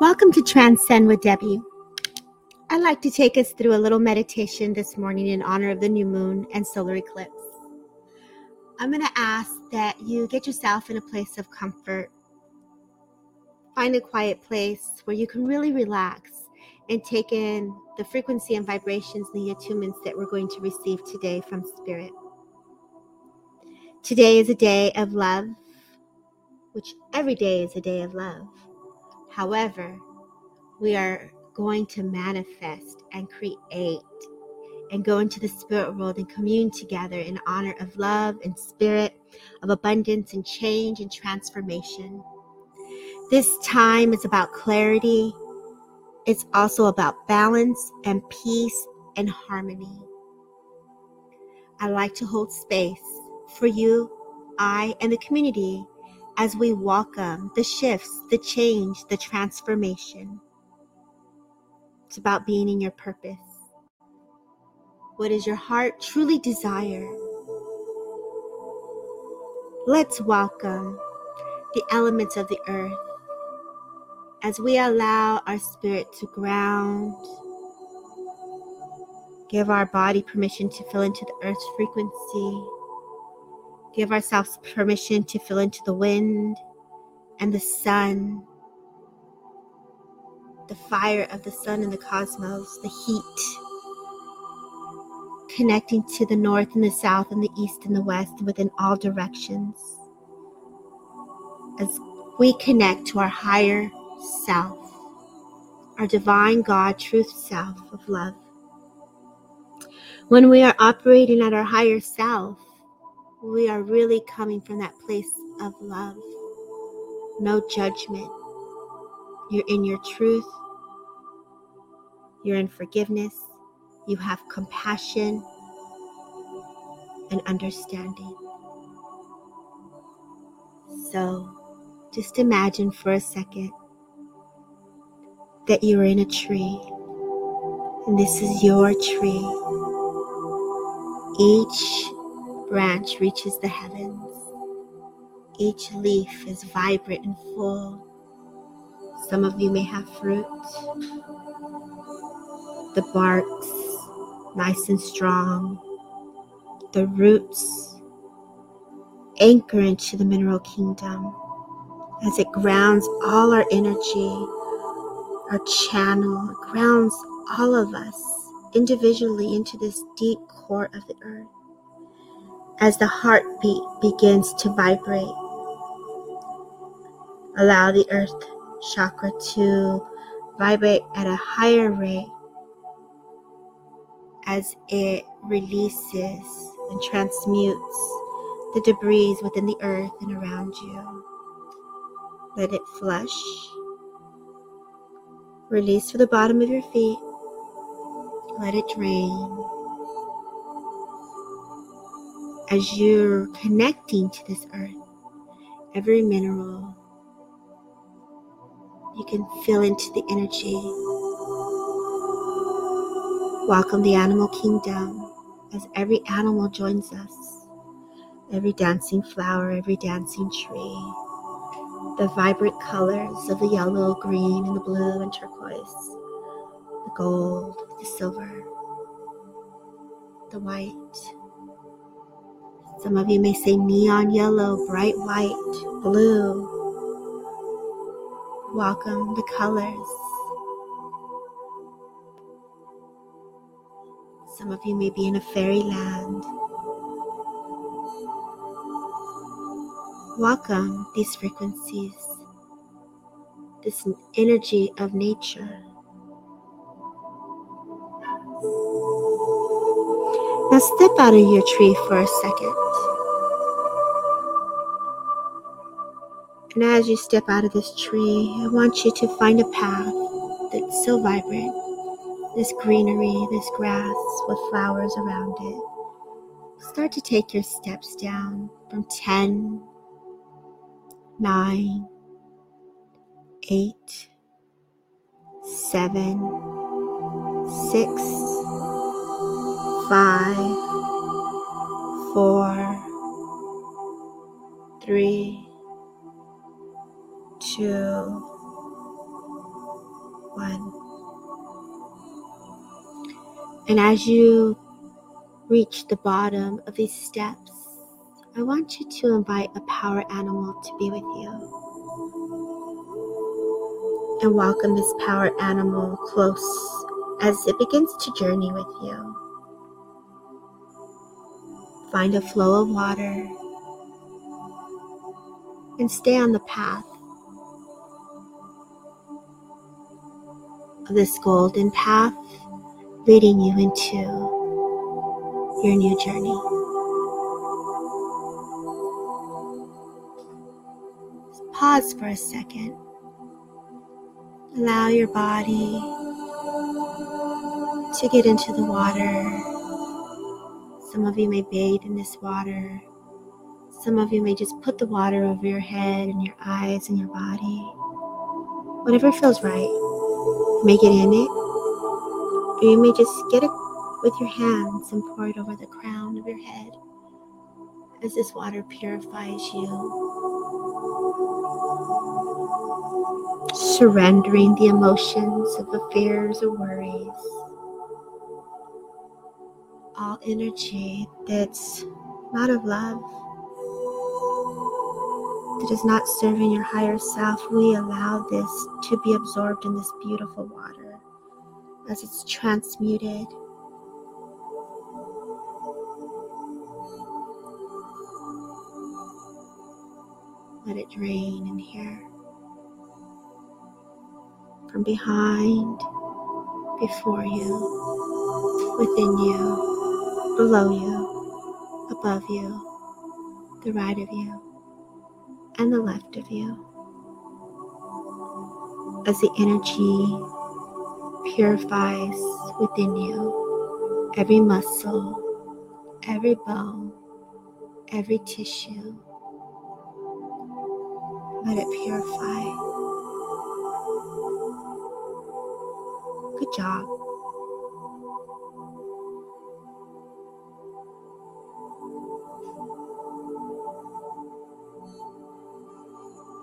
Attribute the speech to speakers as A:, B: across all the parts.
A: Welcome to Transcend with Debbie. I'd like to take us through a little meditation this morning in honor of the new moon and solar eclipse. I'm going to ask that you get yourself in a place of comfort. Find a quiet place where you can really relax and take in the frequency and vibrations and the attunements that we're going to receive today from Spirit. Today is a day of love, which every day is a day of love. However, we are going to manifest and create and go into the spirit world and commune together in honor of love and spirit, of abundance and change and transformation. This time is about clarity. It's also about balance and peace and harmony. I like to hold space for you, I, and the community as we welcome the shifts, the change, the transformation. It's about being in your purpose. What does your heart truly desire? Let's welcome the elements of the earth as we allow our spirit to ground. Give our body permission to fill into the earth's frequency Give ourselves permission to feel into the wind and the sun, the fire of the sun and the cosmos, the heat, connecting to the north and the south and the east and the west within all directions. As we connect to our higher self, our divine God, truth self of love. When we are operating at our higher self, we are really coming from that place of love, no judgment. You're in your truth, you're in forgiveness, you have compassion and understanding. So just imagine for a second that you're in a tree and this is your tree. Each branch reaches the heavens. Each leaf is vibrant and full. Some of you may have fruit. The bark's nice and strong. The roots anchor into the mineral kingdom as it grounds all our energy, our channel, grounds all of us individually into this deep core of the earth as the heartbeat begins to vibrate. Allow the earth chakra to vibrate at a higher rate as it releases and transmutes the debris within the earth and around you. Let it flush. Release to the bottom of your feet. Let it drain. As you're connecting to this earth, every mineral, you can feel into the energy. Welcome the animal kingdom as every animal joins us. Every dancing flower, every dancing tree, the vibrant colors of the yellow, green, and the blue and turquoise, the gold, the silver, the white some of you may say neon yellow, bright white, blue. Welcome the colors. Some of you may be in a fairyland. Welcome these frequencies, this energy of nature. Now step out of your tree for a second. And as you step out of this tree, I want you to find a path that's so vibrant. This greenery, this grass with flowers around it. Start to take your steps down from 10, 9, 8, 7, 6, 5, 4, 3, two, one. And as you reach the bottom of these steps, I want you to invite a power animal to be with you. And welcome this power animal close as it begins to journey with you. Find a flow of water and stay on the path of this golden path leading you into your new journey. Pause for a second. Allow your body to get into the water. Some of you may bathe in this water. Some of you may just put the water over your head and your eyes and your body. Whatever feels right. You may get in it, or you may just get it with your hands and pour it over the crown of your head as this water purifies you. Surrendering the emotions of the fears or worries. All energy that's not of love that is not serving your higher self, we allow this to be absorbed in this beautiful water as it's transmuted. Let it drain in here. From behind, before you, within you, below you, above you, the right of you and the left of you. As the energy purifies within you, every muscle, every bone, every tissue, let it purify. Good job.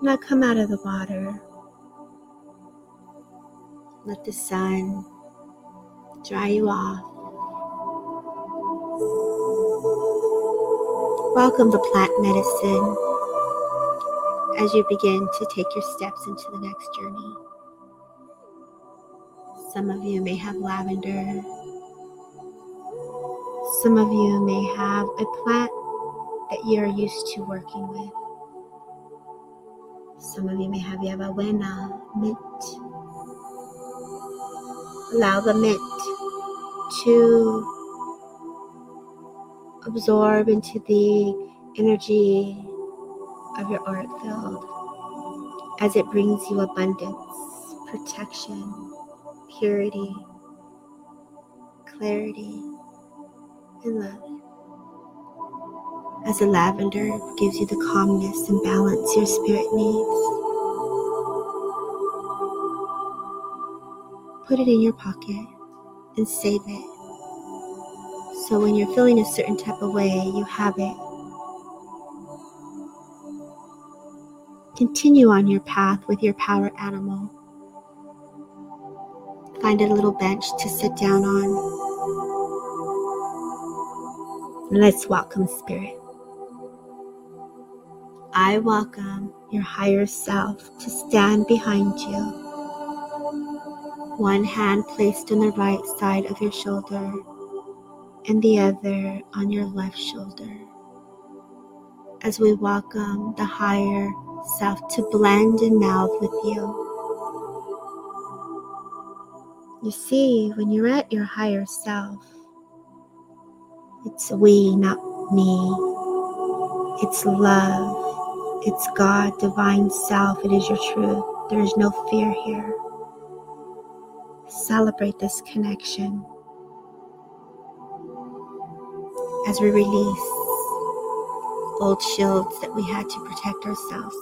A: Now come out of the water. Let the sun dry you off. Welcome the plant medicine as you begin to take your steps into the next journey. Some of you may have lavender. Some of you may have a plant that you're used to working with. Some of you may have Yerba buena, mint. Allow the mint to absorb into the energy of your auric field as it brings you abundance, protection, purity, clarity, and love as the lavender gives you the calmness and balance your spirit needs. Put it in your pocket and save it. So when you're feeling a certain type of way, you have it. Continue on your path with your power animal. Find a little bench to sit down on. Let's welcome spirit. I welcome your higher self to stand behind you. One hand placed on the right side of your shoulder and the other on your left shoulder. As we welcome the higher self to blend and meld with you. You see, when you're at your higher self, it's we, not me. It's love. It's God, divine self. It is your truth. There is no fear here. Celebrate this connection as we release old shields that we had to protect ourselves.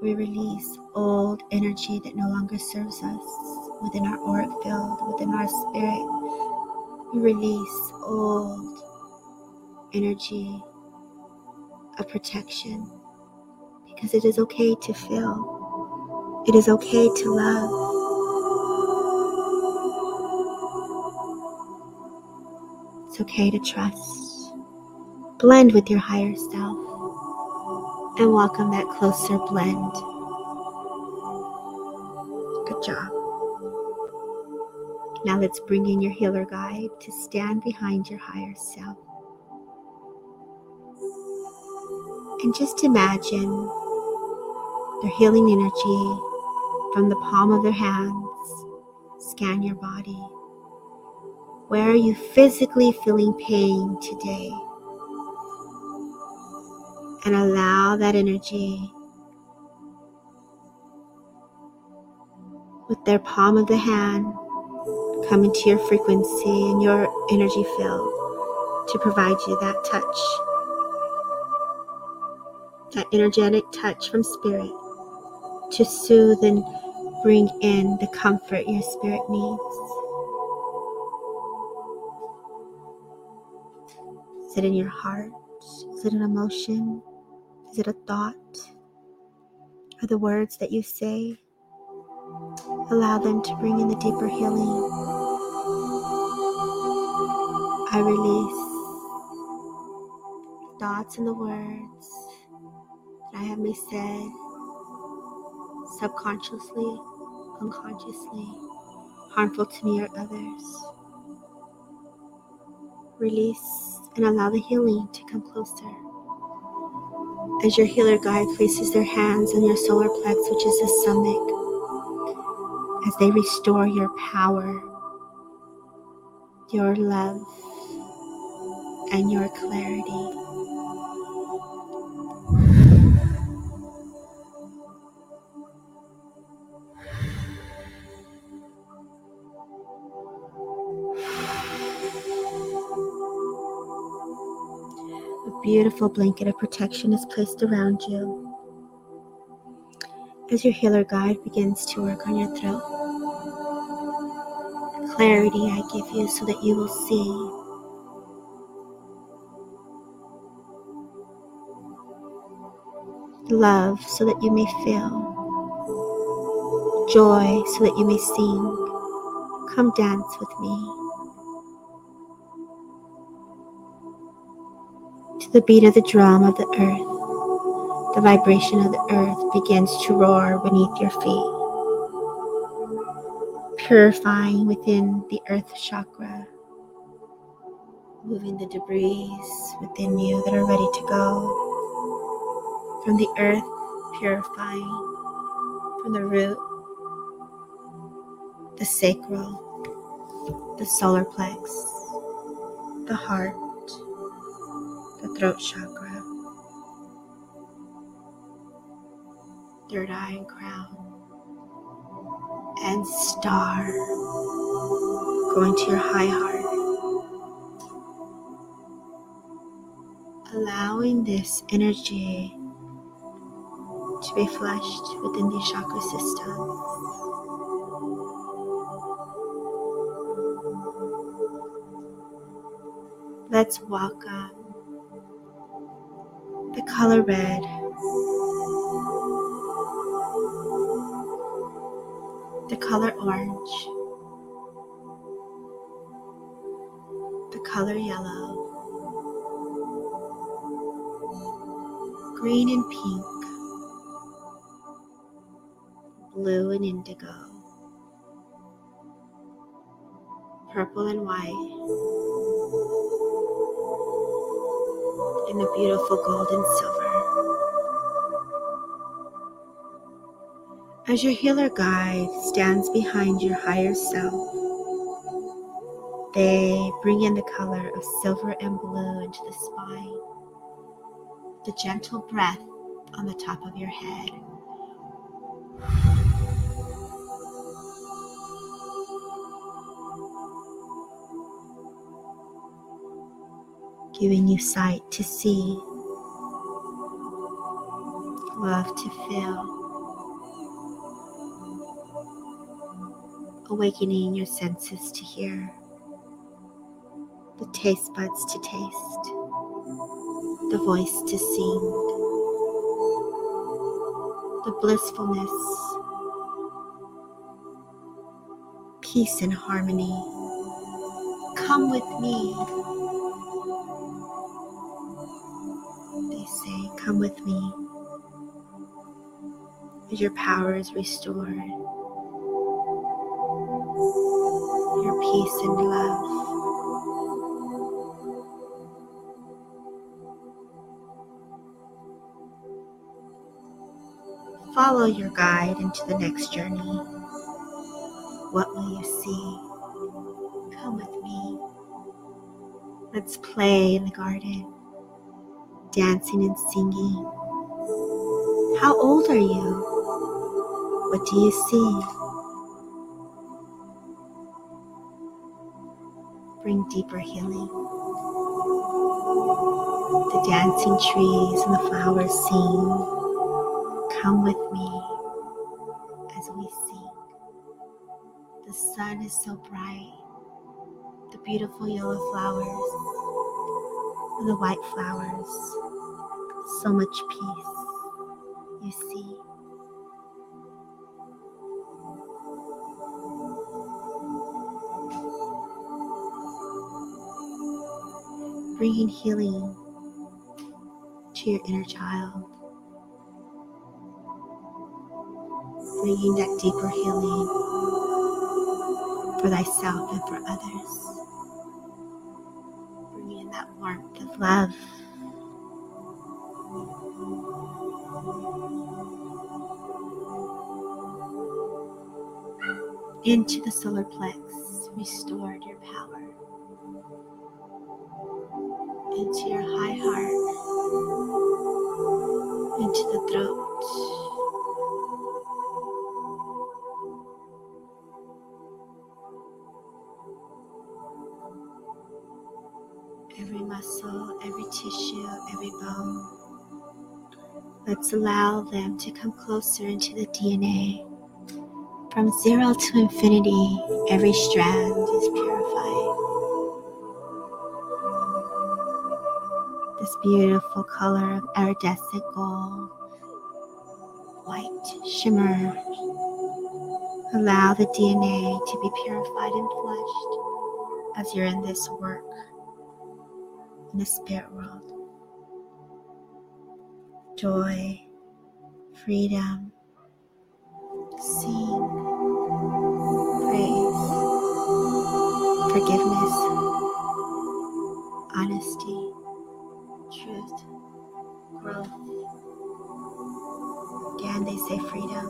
A: We release old energy that no longer serves us within our auric field, within our spirit. We release old energy of protection because it is okay to feel. It is okay to love. It's okay to trust. Blend with your higher self and welcome that closer blend. Good job. Now let's bring in your healer guide to stand behind your higher self. And just imagine their healing energy from the palm of their hands. Scan your body. Where are you physically feeling pain today? And allow that energy with their palm of the hand come into your frequency and your energy field to provide you that touch, that energetic touch from spirit to soothe and bring in the comfort your spirit needs. Is it in your heart? Is it an emotion? Is it a thought? Are the words that you say? Allow them to bring in the deeper healing. I release thoughts and the words I have said subconsciously, unconsciously, harmful to me or others. Release and allow the healing to come closer. As your healer guide places their hands on your solar plex, which is the stomach, as they restore your power, your love, and your clarity. Beautiful blanket of protection is placed around you as your healer guide begins to work on your throat. Clarity I give you so that you will see. Love so that you may feel. Joy so that you may sing. Come dance with me. The beat of the drum of the earth, the vibration of the earth begins to roar beneath your feet, purifying within the earth chakra, moving the debris within you that are ready to go. From the earth, purifying from the root, the sacral, the solar plex, the heart the throat chakra, third eye and crown, and star going to your high heart. Allowing this energy to be flushed within the chakra system. Let's welcome the color red. The color orange. The color yellow. Green and pink. Blue and indigo. Purple and white in the beautiful gold and silver. As your healer guide stands behind your higher self, they bring in the color of silver and blue into the spine, the gentle breath on the top of your head. Giving you sight to see, love to feel, awakening your senses to hear, the taste buds to taste, the voice to sing, the blissfulness peace and harmony. Come with me. Come with me. As your power is restored, your peace and love. Follow your guide into the next journey. What will you see? Come with me. Let's play in the garden, dancing and singing. How old are you? What do you see? Bring deeper healing. The dancing trees and the flowers sing. Come with me as we sing. The sun is so bright, the beautiful yellow flowers and the white flowers, so much peace. You see. Bringing healing to your inner child. bringing that deeper healing for thyself and for others. Bringing in that warmth of love. Into the solar plex, restored your power. Into your high heart, into the throat. every muscle, every tissue, every bone. Let's allow them to come closer into the DNA. From zero to infinity, every strand is purified. This beautiful color of iridescent gold, white shimmer. Allow the DNA to be purified and flushed as you're in this work in the spirit world. Joy, freedom, sing, forgiveness, honesty, truth, growth. Again, they say freedom.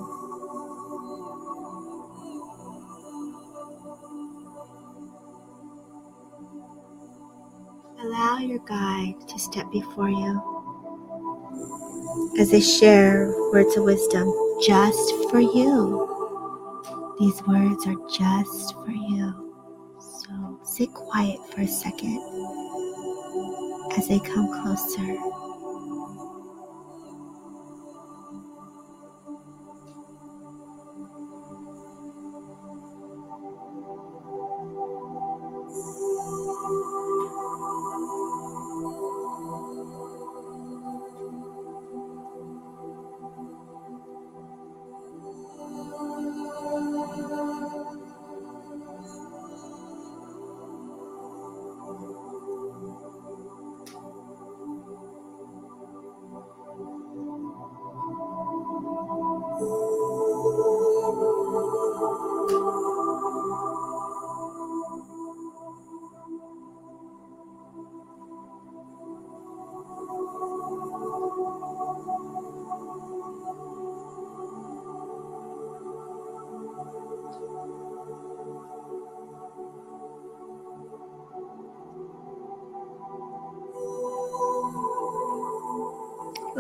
A: Allow your guide to step before you as they share words of wisdom just for you. These words are just for you. Sit quiet for a second as they come closer.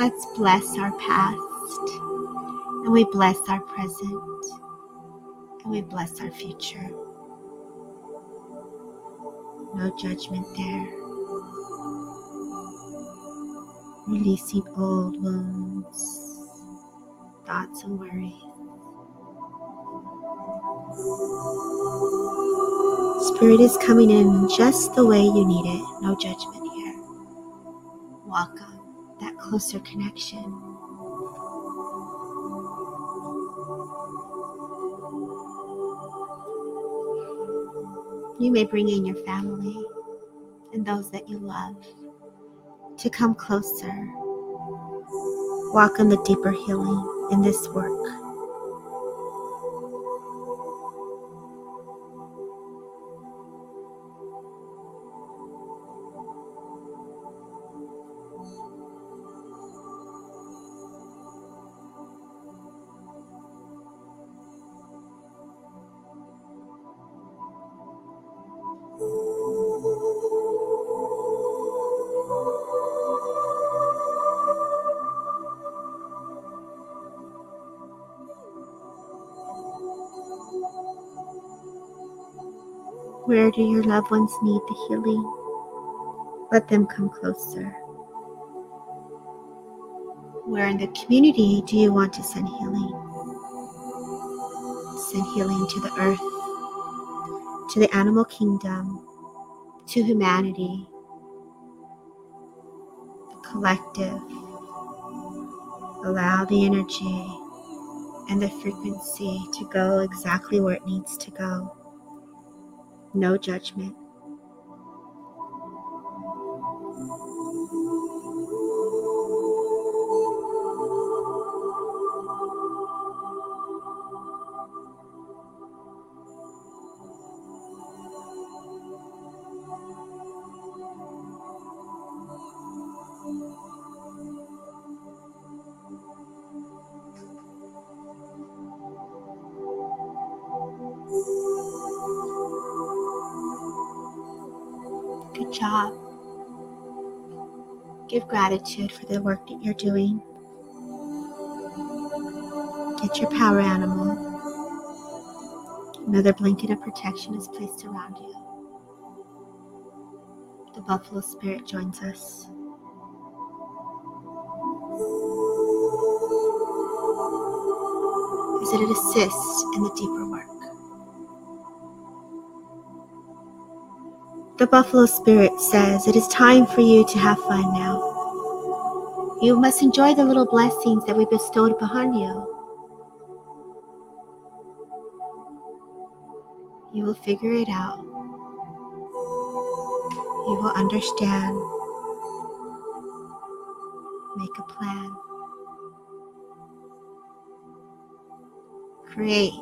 A: Let's bless our past and we bless our present and we bless our future. No judgment there. Releasing old wounds, thoughts, and worries. Spirit is coming in just the way you need it. No judgment here. Welcome closer connection. You may bring in your family and those that you love to come closer. Walk in the deeper healing in this work. Where do your loved ones need the healing? Let them come closer. Where in the community do you want to send healing? Send healing to the earth, to the animal kingdom, to humanity, the collective. Allow the energy and the frequency to go exactly where it needs to go no judgment. Gratitude for the work that you're doing. Get your power animal. Another blanket of protection is placed around you. The buffalo spirit joins us. As it assists in the deeper work. The buffalo spirit says it is time for you to have fun now. You must enjoy the little blessings that we bestowed upon you. You will figure it out. You will understand. Make a plan. Create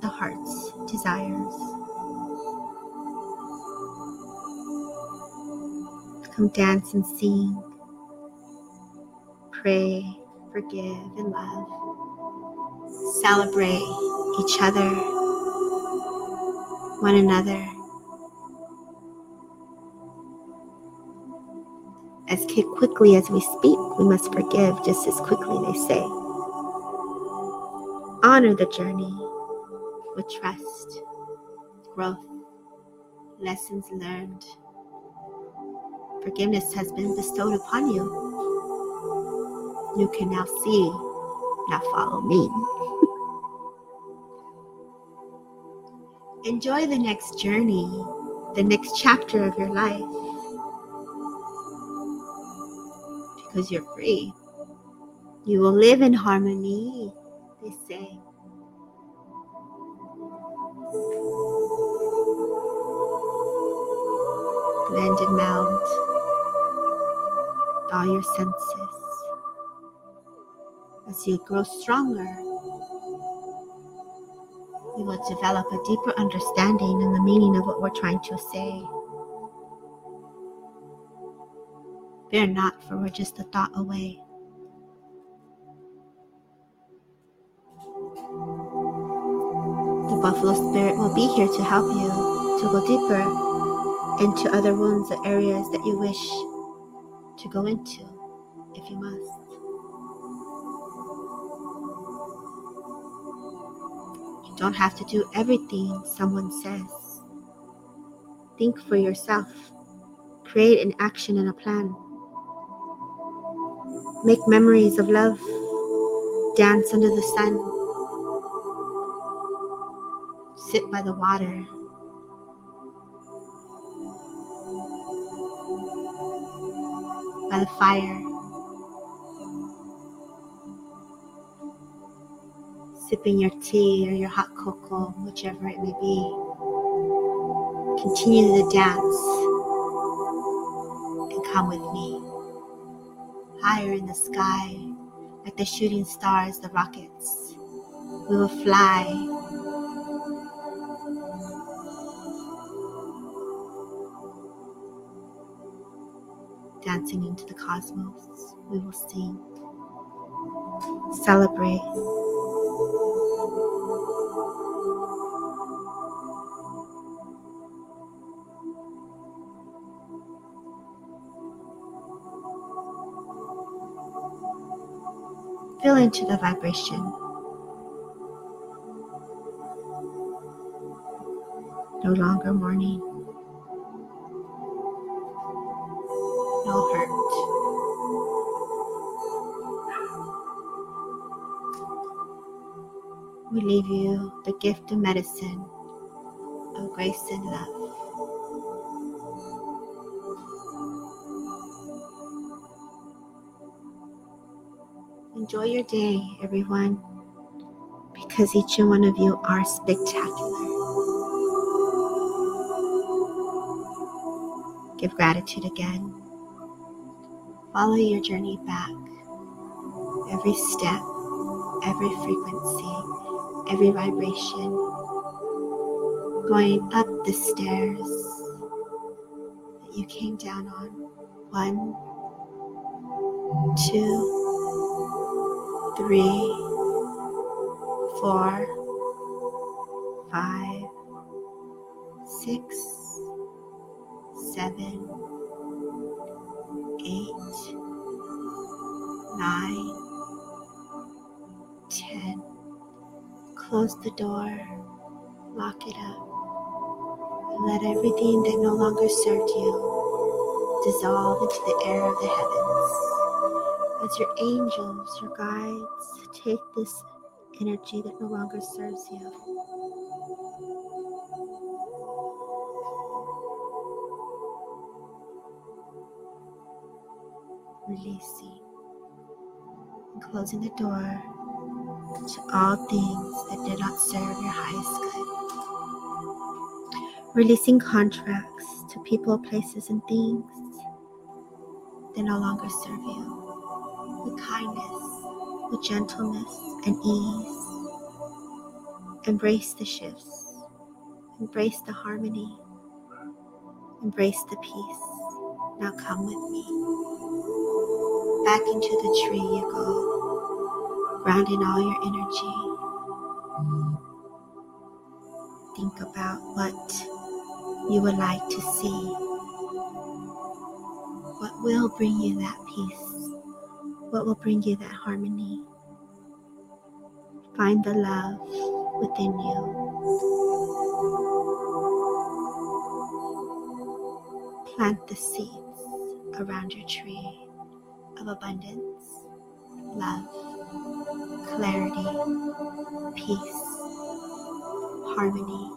A: the heart's desires. Come dance and sing. Pray, forgive, and love. Celebrate each other, one another. As quickly as we speak, we must forgive just as quickly, they say. Honor the journey with trust, growth, lessons learned forgiveness has been bestowed upon you. You can now see, now follow me. Enjoy the next journey, the next chapter of your life. Because you're free. You will live in harmony, they say. Blend and meld all your senses. As you grow stronger, you will develop a deeper understanding and the meaning of what we're trying to say. Fear not, for we're just a thought away. The buffalo spirit will be here to help you to go deeper into other wounds or areas that you wish to go into if you must. Don't have to do everything someone says. Think for yourself. Create an action and a plan. Make memories of love. Dance under the sun. Sit by the water. by the fire, sipping your tea or your hot cocoa, whichever it may be. Continue the dance and come with me. Higher in the sky, like the shooting stars, the rockets. We will fly. Dancing into the cosmos, we will sing, celebrate. Feel into the vibration. No longer mourning. We leave you the gift of medicine of grace and love. Enjoy your day, everyone, because each and one of you are spectacular. Give gratitude again. Follow your journey back. Every step, every frequency, every vibration. Going up the stairs that you came down on. One, two, three, four, five, six, seven, eight, nine, Close the door, lock it up, and let everything that no longer served you dissolve into the air of the heavens as your angels, your guides, take this energy that no longer serves you. Releasing and closing the door to all things that did not serve your highest good. Releasing contracts to people, places, and things that no longer serve you with kindness, with gentleness and ease. Embrace the shifts, embrace the harmony, embrace the peace. Now come with me. Back into the tree you go, grounding all your energy. Think about what you would like to see. What will bring you that peace? what will bring you that harmony. Find the love within you. Plant the seeds around your tree of abundance, love, clarity, peace, harmony.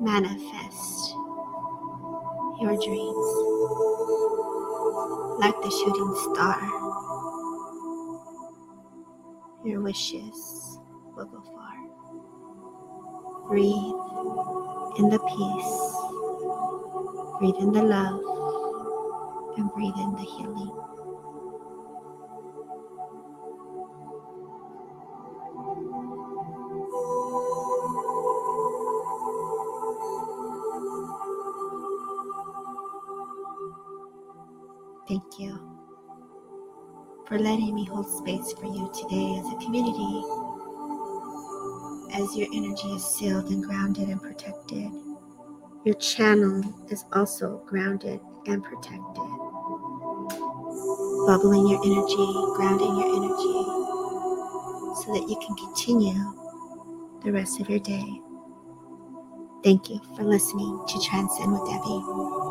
A: Manifest your dreams like the shooting star. Your wishes will go far. Breathe in the peace, breathe in the love, and breathe in the healing. Thank you for letting me hold space for you today as a community, as your energy is sealed and grounded and protected. Your channel is also grounded and protected. Bubbling your energy, grounding your energy, so that you can continue the rest of your day. Thank you for listening to Transcend with Debbie.